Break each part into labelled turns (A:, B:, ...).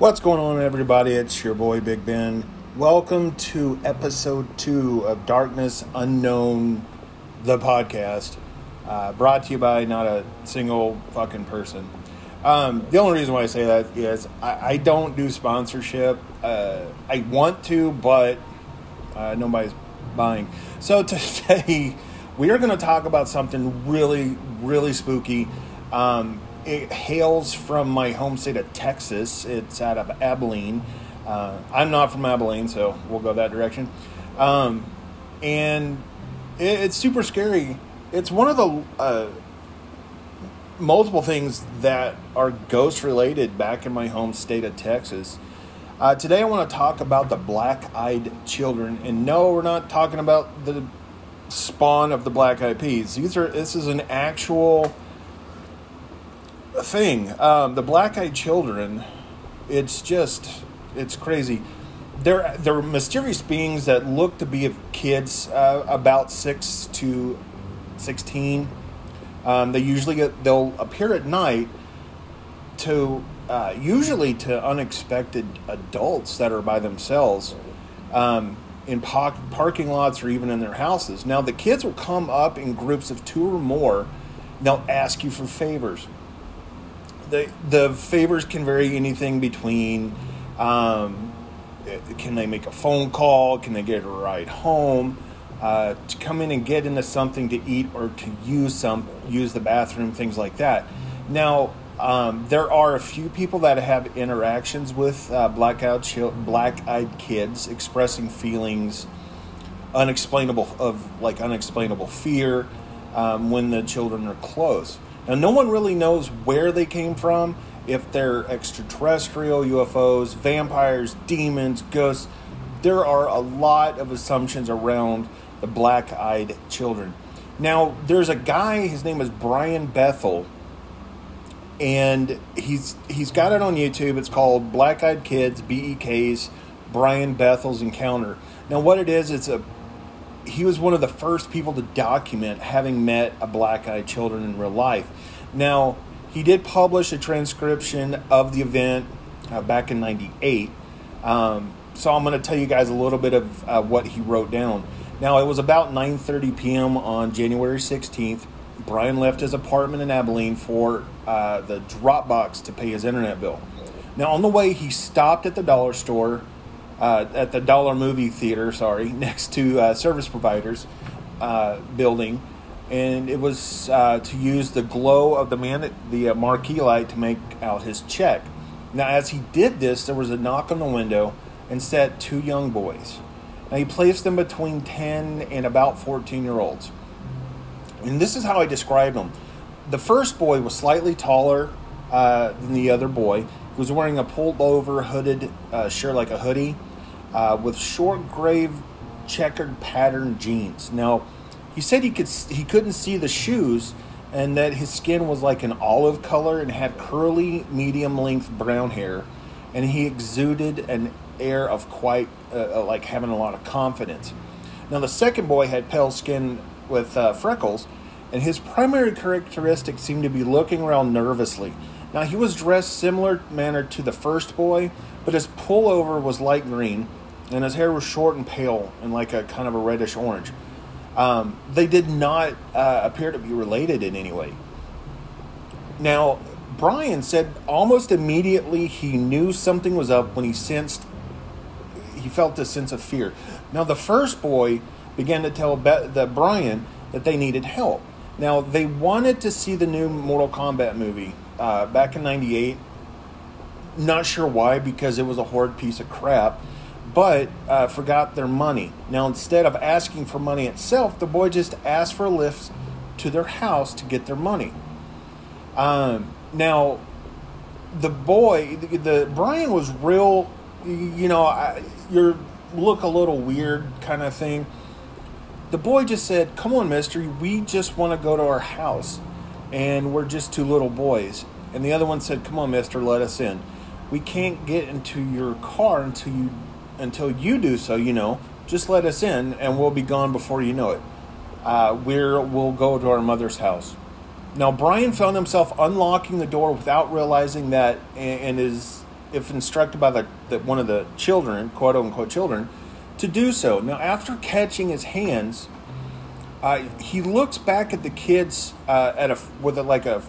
A: What's going on, everybody? It's your boy Big Ben. Welcome to episode two of Darkness Unknown, the podcast. Uh, brought to you by not a single fucking person. Um, the only reason why I say that is I, I don't do sponsorship. Uh, I want to, but uh, nobody's buying. So today we are going to talk about something really, really spooky. Um, it hails from my home state of Texas. It's out of Abilene. Uh, I'm not from Abilene, so we'll go that direction. Um, and it, it's super scary. It's one of the uh, multiple things that are ghost related back in my home state of Texas. Uh, today, I want to talk about the black eyed children. And no, we're not talking about the spawn of the black eyed peas. These are, this is an actual thing. Um, the black eyed children, it's just, it's crazy. They're, they're mysterious beings that look to be of kids uh, about 6 to 16. Um, they usually get, they'll appear at night to uh, usually to unexpected adults that are by themselves um, in park, parking lots or even in their houses. Now the kids will come up in groups of two or more. They'll ask you for favors the the favors can vary anything between um, can they make a phone call? Can they get a ride home? Uh, to come in and get into something to eat or to use some use the bathroom things like that. Now um, there are a few people that have interactions with uh, black-eyed, black-eyed kids expressing feelings unexplainable of like unexplainable fear um, when the children are close now, no one really knows where they came from, if they're extraterrestrial, UFOs, vampires, demons, ghosts. There are a lot of assumptions around the black eyed children. Now, there's a guy, his name is Brian Bethel, and he's he's got it on YouTube. It's called Black Eyed Kids, BEK's Brian Bethel's Encounter. Now, what it is, it's a he was one of the first people to document having met a black eyed children in real life. Now, he did publish a transcription of the event uh, back in 98. Um, so I'm going to tell you guys a little bit of uh, what he wrote down. Now, it was about 9:30 p.m. on January 16th. Brian left his apartment in Abilene for uh, the Dropbox to pay his internet bill. Now, on the way, he stopped at the dollar store uh, at the Dollar Movie Theater, sorry, next to uh, Service Providers uh, building, and it was uh, to use the glow of the man, the uh, marquee light, to make out his check. Now, as he did this, there was a knock on the window and sat two young boys. Now, he placed them between 10 and about 14 year olds. And this is how I described them. The first boy was slightly taller uh, than the other boy he was wearing a pulled over hooded uh, shirt like a hoodie uh, with short gray checkered pattern jeans. Now, he said he could he couldn't see the shoes and that his skin was like an olive color and had curly medium length brown hair and he exuded an air of quite uh, uh like having a lot of confidence. Now, the second boy had pale skin with uh, freckles and his primary characteristic seemed to be looking around nervously now he was dressed similar manner to the first boy, but his pullover was light green, and his hair was short and pale and like a kind of a reddish orange. Um, they did not uh, appear to be related in any way. Now, Brian said almost immediately he knew something was up when he sensed he felt a sense of fear. Now, the first boy began to tell Be- the Brian that they needed help. Now, they wanted to see the new Mortal Kombat movie uh, back in 98. Not sure why, because it was a horrid piece of crap, but uh, forgot their money. Now, instead of asking for money itself, the boy just asked for a lift to their house to get their money. Um, now, the boy, the, the, Brian was real, you know, I, you look a little weird kind of thing. The boy just said, "Come on, Mister, we just want to go to our house." and we're just two little boys. And the other one said, "Come on, Mister, let us in. We can't get into your car until you until you do so. You know, just let us in, and we'll be gone before you know it. Uh, we're we'll go to our mother's house." Now Brian found himself unlocking the door without realizing that, and is, if instructed by the, the one of the children, quote unquote children, to do so. Now, after catching his hands, uh, he looks back at the kids uh, at a with a, like a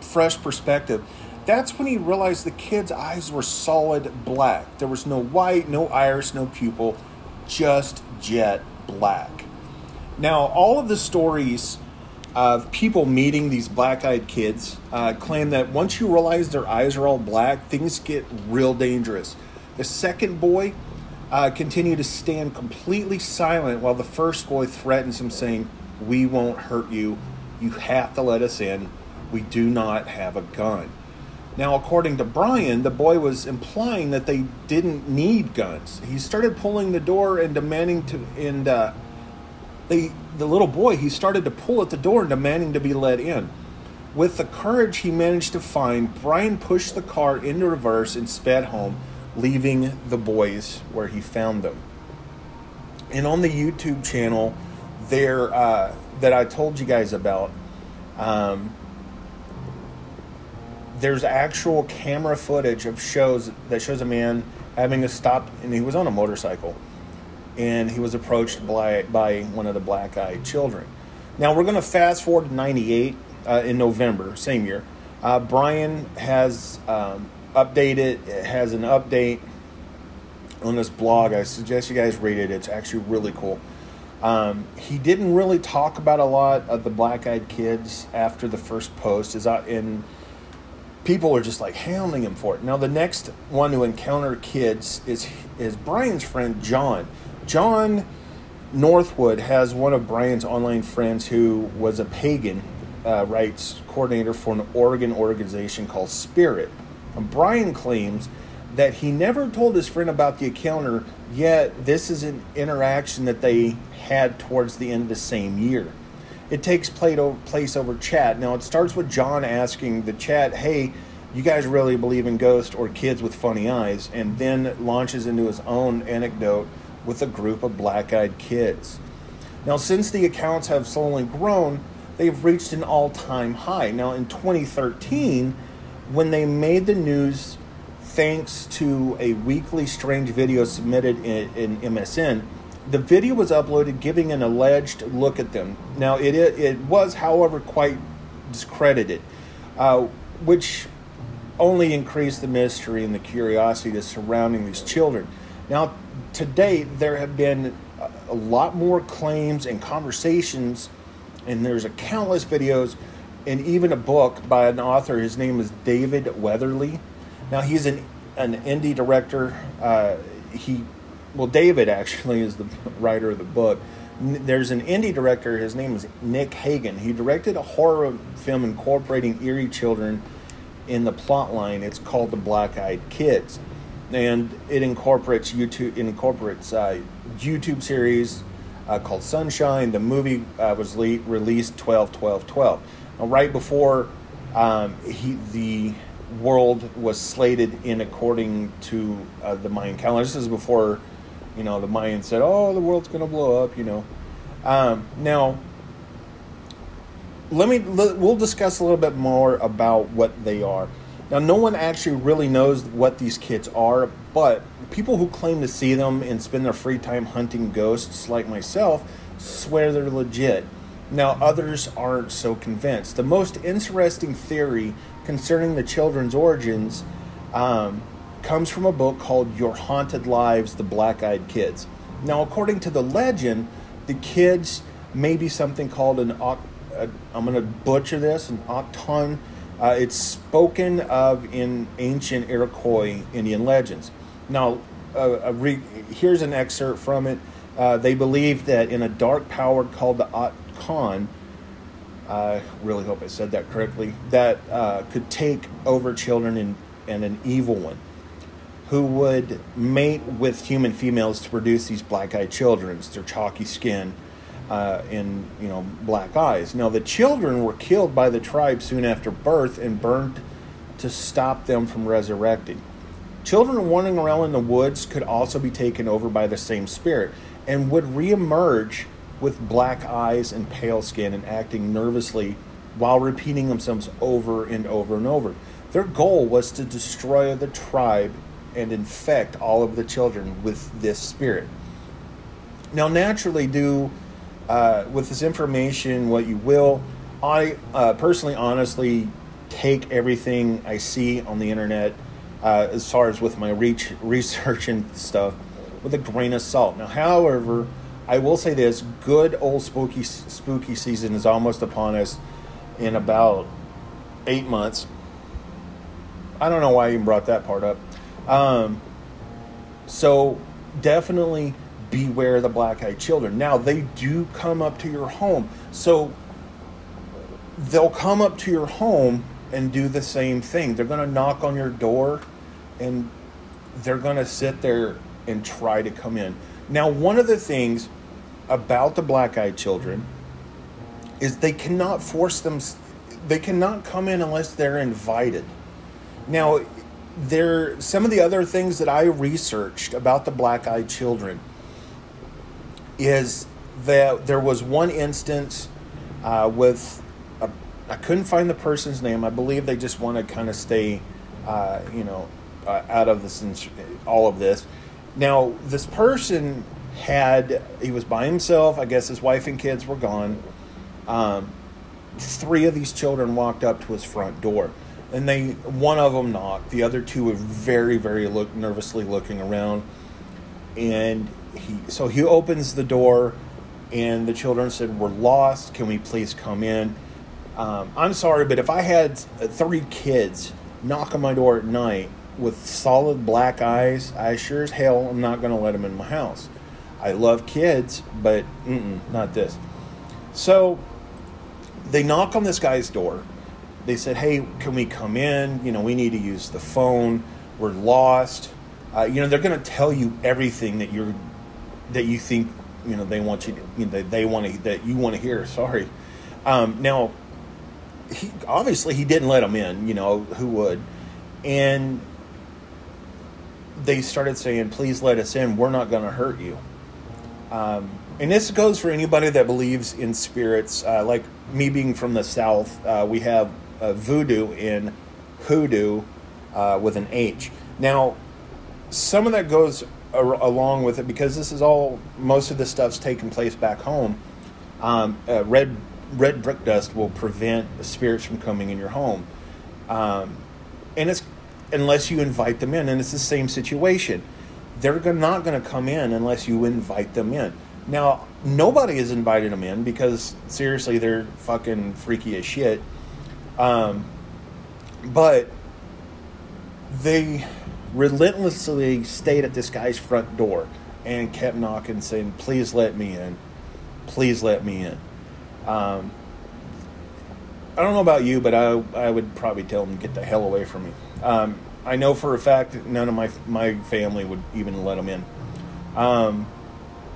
A: fresh perspective. That's when he realized the kids' eyes were solid black. There was no white, no iris, no pupil, just jet black. Now, all of the stories of people meeting these black eyed kids uh, claim that once you realize their eyes are all black, things get real dangerous. The second boy uh, continued to stand completely silent while the first boy threatens him, saying, We won't hurt you. You have to let us in. We do not have a gun. Now, according to Brian, the boy was implying that they didn't need guns. He started pulling the door and demanding to, and uh, they, the little boy, he started to pull at the door and demanding to be let in. With the courage he managed to find, Brian pushed the car into reverse and sped home, leaving the boys where he found them. And on the YouTube channel there uh, that I told you guys about, um, there's actual camera footage of shows that shows a man having a stop, and he was on a motorcycle and he was approached by, by one of the black eyed children. Now we're going to fast forward to 98 uh, in November, same year. Uh, Brian has um, updated, has an update on this blog. I suggest you guys read it, it's actually really cool. Um, he didn't really talk about a lot of the black eyed kids after the first post, is in people are just like hounding him for it. Now the next one to encounter kids is is Brian's friend John. John Northwood has one of Brian's online friends who was a pagan uh, rights coordinator for an Oregon organization called Spirit. And Brian claims that he never told his friend about the encounter, yet this is an interaction that they had towards the end of the same year. It takes place over chat. Now, it starts with John asking the chat, hey, you guys really believe in ghosts or kids with funny eyes? And then launches into his own anecdote with a group of black eyed kids. Now, since the accounts have slowly grown, they've reached an all time high. Now, in 2013, when they made the news thanks to a weekly strange video submitted in, in MSN, the video was uploaded giving an alleged look at them. Now, it, it was, however, quite discredited, uh, which only increased the mystery and the curiosity surrounding these children. Now, to date, there have been a lot more claims and conversations, and there's a countless videos and even a book by an author. His name is David Weatherly. Now he's an an indie director. Uh, he, well, David actually is the writer of the book. There's an indie director. His name is Nick Hagan. He directed a horror film incorporating eerie children in the plot line. It's called The Black Eyed Kids and it incorporates YouTube. It incorporates uh, YouTube series uh, called Sunshine. The movie uh, was le- released 12 12 12. Now, right before um, he, the world was slated in according to uh, the Mayan calendar. This is before, you know, the Mayans said, "Oh, the world's going to blow up." You know. Um, now, let me. Let, we'll discuss a little bit more about what they are. Now, no one actually really knows what these kids are, but people who claim to see them and spend their free time hunting ghosts, like myself, swear they're legit. Now, others aren't so convinced. The most interesting theory concerning the children's origins um, comes from a book called Your Haunted Lives The Black Eyed Kids. Now, according to the legend, the kids may be something called an, uh, I'm going to butcher this, an octon uh, it's spoken of in ancient Iroquois Indian legends. Now, uh, re- here's an excerpt from it. Uh, they believe that in a dark power called the Khan, I really hope I said that correctly, that uh, could take over children and, and an evil one who would mate with human females to produce these black eyed children, their chalky skin uh, and you know black eyes. Now the children were killed by the tribe soon after birth and burned to stop them from resurrecting. Children wandering around in the woods could also be taken over by the same spirit and would reemerge with black eyes and pale skin and acting nervously while repeating themselves over and over and over. Their goal was to destroy the tribe and infect all of the children with this spirit. Now, naturally, do uh, with this information what you will. I uh, personally, honestly, take everything I see on the internet, uh, as far as with my reach, research and stuff, with a grain of salt. Now, however, I will say this: good old spooky spooky season is almost upon us in about eight months. I don't know why I even brought that part up. Um, so definitely beware the black eyed children. Now, they do come up to your home. So they'll come up to your home and do the same thing. They're going to knock on your door and they're going to sit there and try to come in. Now, one of the things about the black eyed children is they cannot force them, they cannot come in unless they're invited. Now, there some of the other things that I researched about the black eyed children is that there was one instance uh, with a, I couldn't find the person's name. I believe they just want to kind of stay, uh, you know, uh, out of this all of this. Now this person had he was by himself. I guess his wife and kids were gone. Um, three of these children walked up to his front door, and they one of them knocked. The other two were very very look nervously looking around, and he so he opens the door and the children said we're lost. Can we please come in? Um, i'm sorry but if i had three kids knock on my door at night with solid black eyes i sure as hell I'm not going to let them in my house. I love kids but not this. So they knock on this guy's door they said hey can we come in you know we need to use the phone we're lost uh, you know they're going to tell you everything that you're that you think you know they want you, to, you know, they, they want to that you want to hear. Sorry. Um, now, he obviously he didn't let them in. You know who would, and they started saying, "Please let us in. We're not going to hurt you." Um, and this goes for anybody that believes in spirits. Uh, like me being from the south, uh, we have uh, voodoo in hoodoo uh, with an H. Now, some of that goes along with it because this is all most of the stuff's taking place back home. Um, uh, red red brick dust will prevent spirits from coming in your home, um, and it's unless you invite them in, and it's the same situation. They're not going to come in unless you invite them in. Now, nobody has invited them in because seriously, they're fucking freaky as shit. Um, but they relentlessly stayed at this guy's front door and kept knocking, saying, "Please let me in. Please let me in." Um, I don't know about you, but I I would probably tell them get the hell away from me. Um, I know for a fact that none of my my family would even let them in. Um,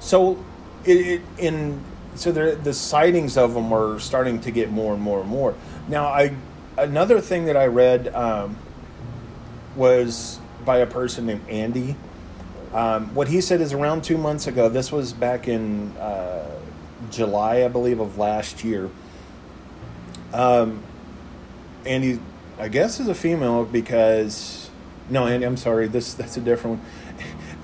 A: so it, it, in so the the sightings of them were starting to get more and more and more. Now I another thing that I read um, was by a person named Andy. Um, what he said is around two months ago, this was back in uh, July, I believe, of last year. Um, Andy, I guess, is a female because no, Andy, I'm sorry, this that's a different one.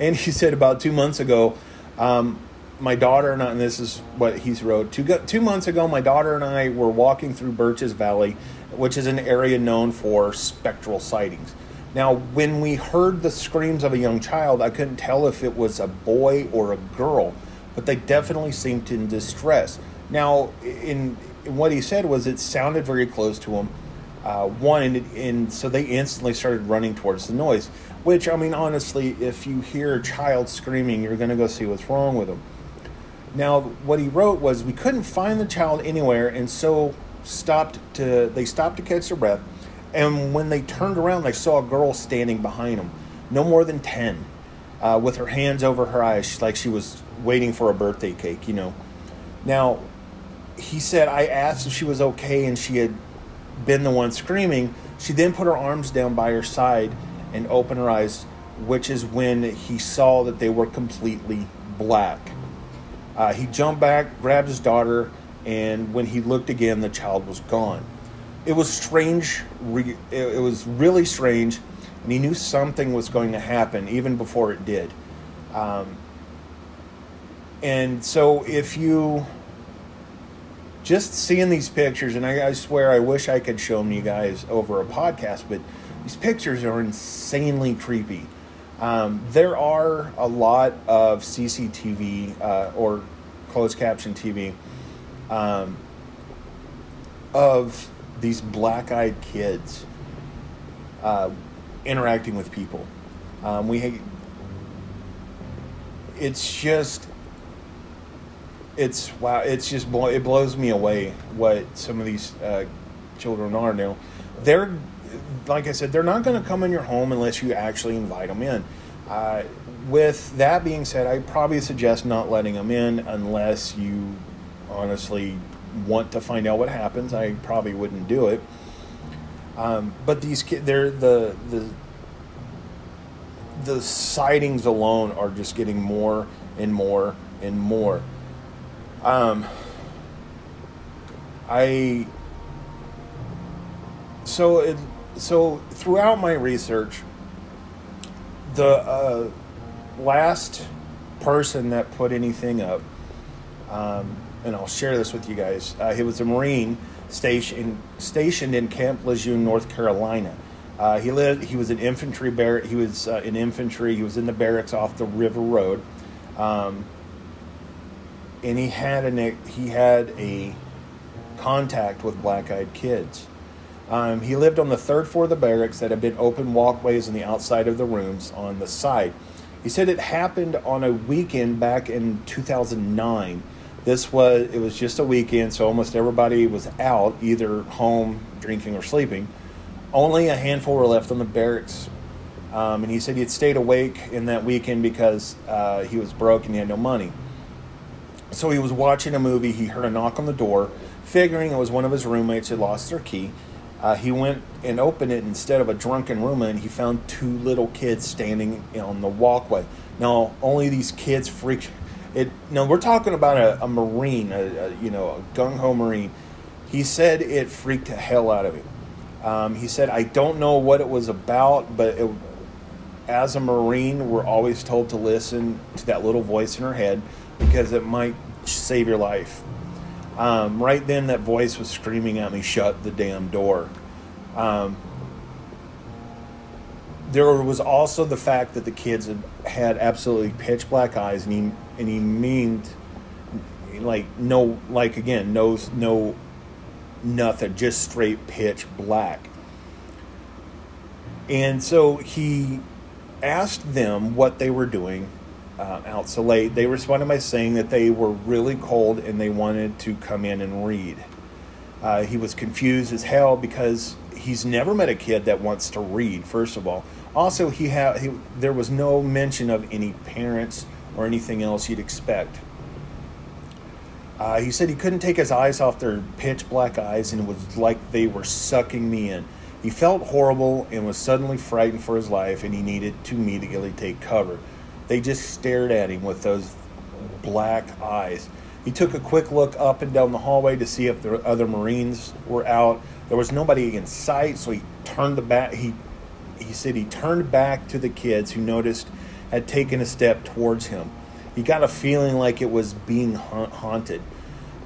A: And he said about two months ago, um, my daughter and I, and this is what he's wrote. Two, two months ago, my daughter and I were walking through Birches Valley, which is an area known for spectral sightings. Now, when we heard the screams of a young child, I couldn't tell if it was a boy or a girl, but they definitely seemed in distress. Now, in, in what he said was it sounded very close to him. Uh, one, and, and so they instantly started running towards the noise. Which, I mean, honestly, if you hear a child screaming, you're going to go see what's wrong with them. Now, what he wrote was we couldn't find the child anywhere, and so stopped to they stopped to catch their breath and when they turned around, they saw a girl standing behind them, no more than 10, uh, with her hands over her eyes, like she was waiting for a birthday cake, you know. Now, he said, I asked if she was okay, and she had been the one screaming. She then put her arms down by her side and opened her eyes, which is when he saw that they were completely black. Uh, he jumped back, grabbed his daughter, and when he looked again, the child was gone. it was strange. It was really strange, and he knew something was going to happen even before it did. Um, and so, if you just seeing these pictures, and I, I swear I wish I could show them you guys over a podcast, but these pictures are insanely creepy. Um, there are a lot of CCTV uh, or closed caption TV um, of these black eyed kids uh, interacting with people. Um, we, it's just, it's wow, it's just it blows me away what some of these uh, children are now. They're like I said, they're not going to come in your home unless you actually invite them in. Uh, with that being said, I probably suggest not letting them in unless you honestly want to find out what happens. I probably wouldn't do it. Um, but these kids, they're the the the sightings alone are just getting more and more and more. Um, I so it so throughout my research, the uh, last person that put anything up, um, and I'll share this with you guys. Uh, he was a Marine stationed stationed in Camp Lejeune, North Carolina. Uh, he lived. He was an infantry barrack. He was uh, in infantry. He was in the barracks off the River Road, um, and he had an he had a contact with black-eyed kids. Um, he lived on the third floor of the barracks that had been open walkways on the outside of the rooms on the side. He said it happened on a weekend back in 2009. This was it was just a weekend, so almost everybody was out, either home drinking or sleeping. Only a handful were left on the barracks, um, and he said he had stayed awake in that weekend because uh, he was broke and he had no money. So he was watching a movie. He heard a knock on the door, figuring it was one of his roommates had lost their key. Uh, he went and opened it instead of a drunken roommate, and he found two little kids standing on the walkway. Now, only these kids freaked. It. No, we're talking about a, a marine, a, a, you know, a gung ho marine. He said it freaked the hell out of him. Um, he said, "I don't know what it was about, but it, as a marine, we're always told to listen to that little voice in our head because it might save your life." Um, right then, that voice was screaming at me, "Shut the damn door." Um, there was also the fact that the kids had, had absolutely pitch black eyes, and he and he meaned like no, like again, no, no, nothing, just straight pitch black. And so he asked them what they were doing uh, out so late, they responded by saying that they were really cold and they wanted to come in and read. Uh, he was confused as hell because he's never met a kid that wants to read. First of all, also he had he, there was no mention of any parents or anything else you'd expect. Uh, he said he couldn't take his eyes off their pitch black eyes, and it was like they were sucking me in. He felt horrible and was suddenly frightened for his life, and he needed to immediately take cover. They just stared at him with those black eyes. He took a quick look up and down the hallway to see if the other Marines were out. There was nobody in sight, so he turned the back. He he said he turned back to the kids who noticed had taken a step towards him. He got a feeling like it was being ha- haunted,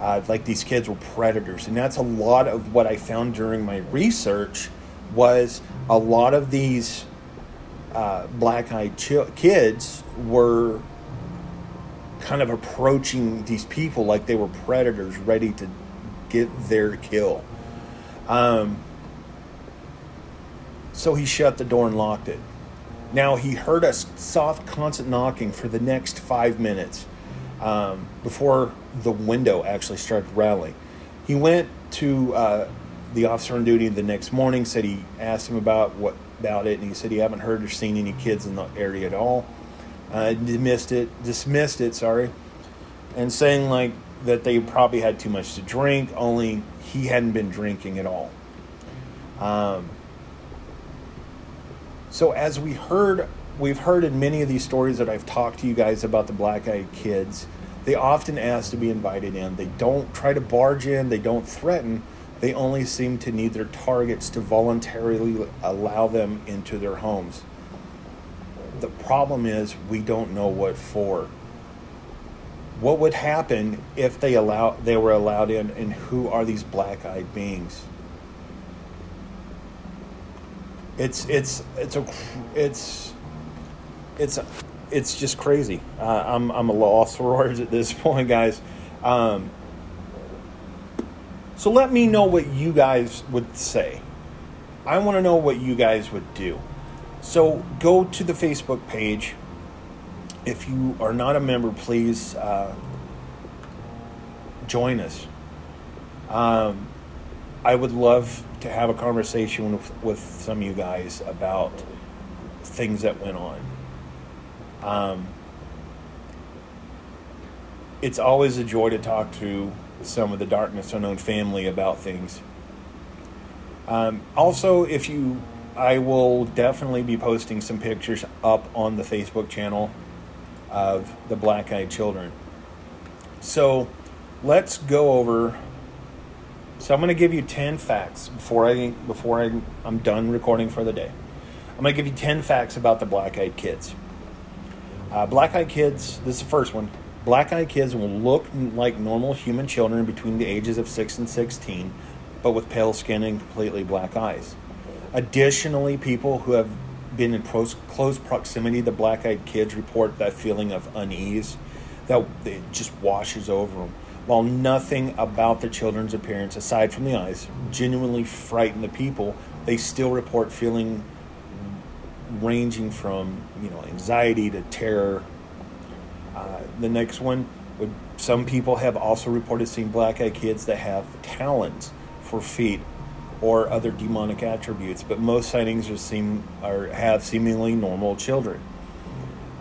A: uh, like these kids were predators, and that's a lot of what I found during my research. Was a lot of these uh, black-eyed ch- kids were kind of approaching these people like they were predators ready to get their kill. Um, so he shut the door and locked it. Now he heard a soft, constant knocking for the next five minutes um, before the window actually started rattling. He went to uh, the officer on duty the next morning. Said he asked him about what about it, and he said he haven't heard or seen any kids in the area at all. Uh, dismissed it, dismissed it, sorry, and saying like that they probably had too much to drink. Only he hadn't been drinking at all. Um, so as we heard, we've heard in many of these stories that I've talked to you guys about the black-eyed kids. They often ask to be invited in. They don't try to barge in. They don't threaten. They only seem to need their targets to voluntarily allow them into their homes. The problem is we don't know what for. What would happen if they allow they were allowed in and who are these black-eyed beings? It's it's it's a it's it's it's just crazy. Uh, I'm I'm a loss for words at this point, guys. Um, so let me know what you guys would say. I want to know what you guys would do. So go to the Facebook page. If you are not a member, please uh, join us. Um, I would love to have a conversation with, with some of you guys about things that went on. Um, it's always a joy to talk to some of the Darkness Unknown family about things. Um, also, if you, I will definitely be posting some pictures up on the Facebook channel of the black eyed children. So let's go over. So I'm going to give you 10 facts before I before I, I'm done recording for the day. I'm going to give you 10 facts about the black eyed kids. Uh, black eyed kids, this is the first one. Black eyed kids will look like normal human children between the ages of 6 and 16, but with pale skin and completely black eyes. Additionally, people who have been in close, proximity to black eyed kids report that feeling of unease that just washes over them. While nothing about the children's appearance, aside from the eyes, genuinely frighten the people, they still report feeling ranging from you know anxiety to terror. Uh, the next one would some people have also reported seeing black-eyed kids that have talons for feet or other demonic attributes, but most sightings are seem or have seemingly normal children.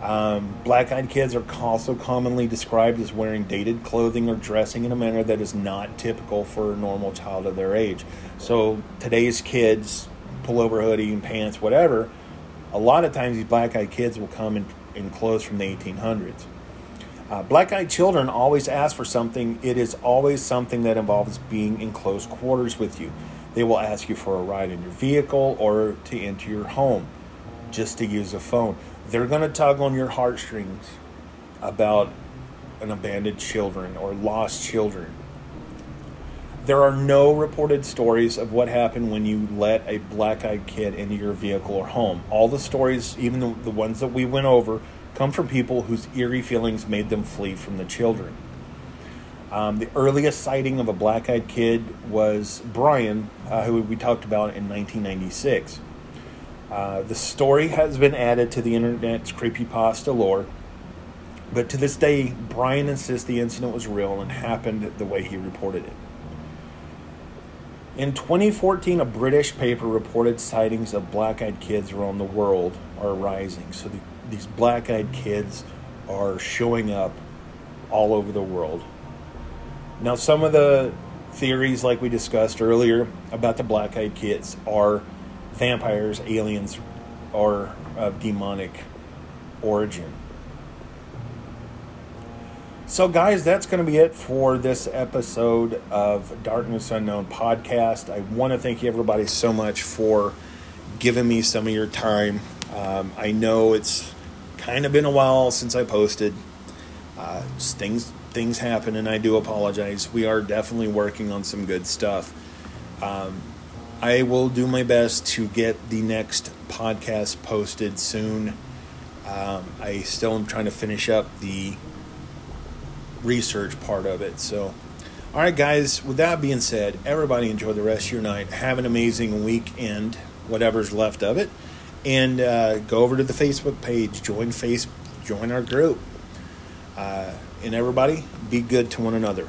A: Um, black-eyed kids are also commonly described as wearing dated clothing or dressing in a manner that is not typical for a normal child of their age. So today's kids, pullover hoodie and pants, whatever, a lot of times these black eyed kids will come in, in clothes from the 1800s. Uh, black eyed children always ask for something. It is always something that involves being in close quarters with you. They will ask you for a ride in your vehicle or to enter your home just to use a phone. They're going to tug on your heartstrings about an abandoned children or lost children there are no reported stories of what happened when you let a black eyed kid into your vehicle or home. All the stories, even the, the ones that we went over, come from people whose eerie feelings made them flee from the children. Um, the earliest sighting of a black eyed kid was Brian, uh, who we talked about in 1996. Uh, the story has been added to the internet's creepypasta lore, but to this day, Brian insists the incident was real and happened the way he reported it. In 2014, a British paper reported sightings of black eyed kids around the world are rising. So the, these black eyed kids are showing up all over the world. Now, some of the theories, like we discussed earlier, about the black eyed kids are vampires, aliens, or of demonic origin. So, guys, that's going to be it for this episode of Darkness Unknown podcast. I want to thank you, everybody, so much for giving me some of your time. Um, I know it's kind of been a while since I posted. Uh, things things happen, and I do apologize. We are definitely working on some good stuff. Um, I will do my best to get the next podcast posted soon. Um, I still am trying to finish up the research part of it. So, all right, guys, with that being said, everybody enjoy the rest of your night. Have an amazing weekend, whatever's left of it. And uh, go over to the Facebook page, join face, join our group. Uh, and everybody, be good to one another.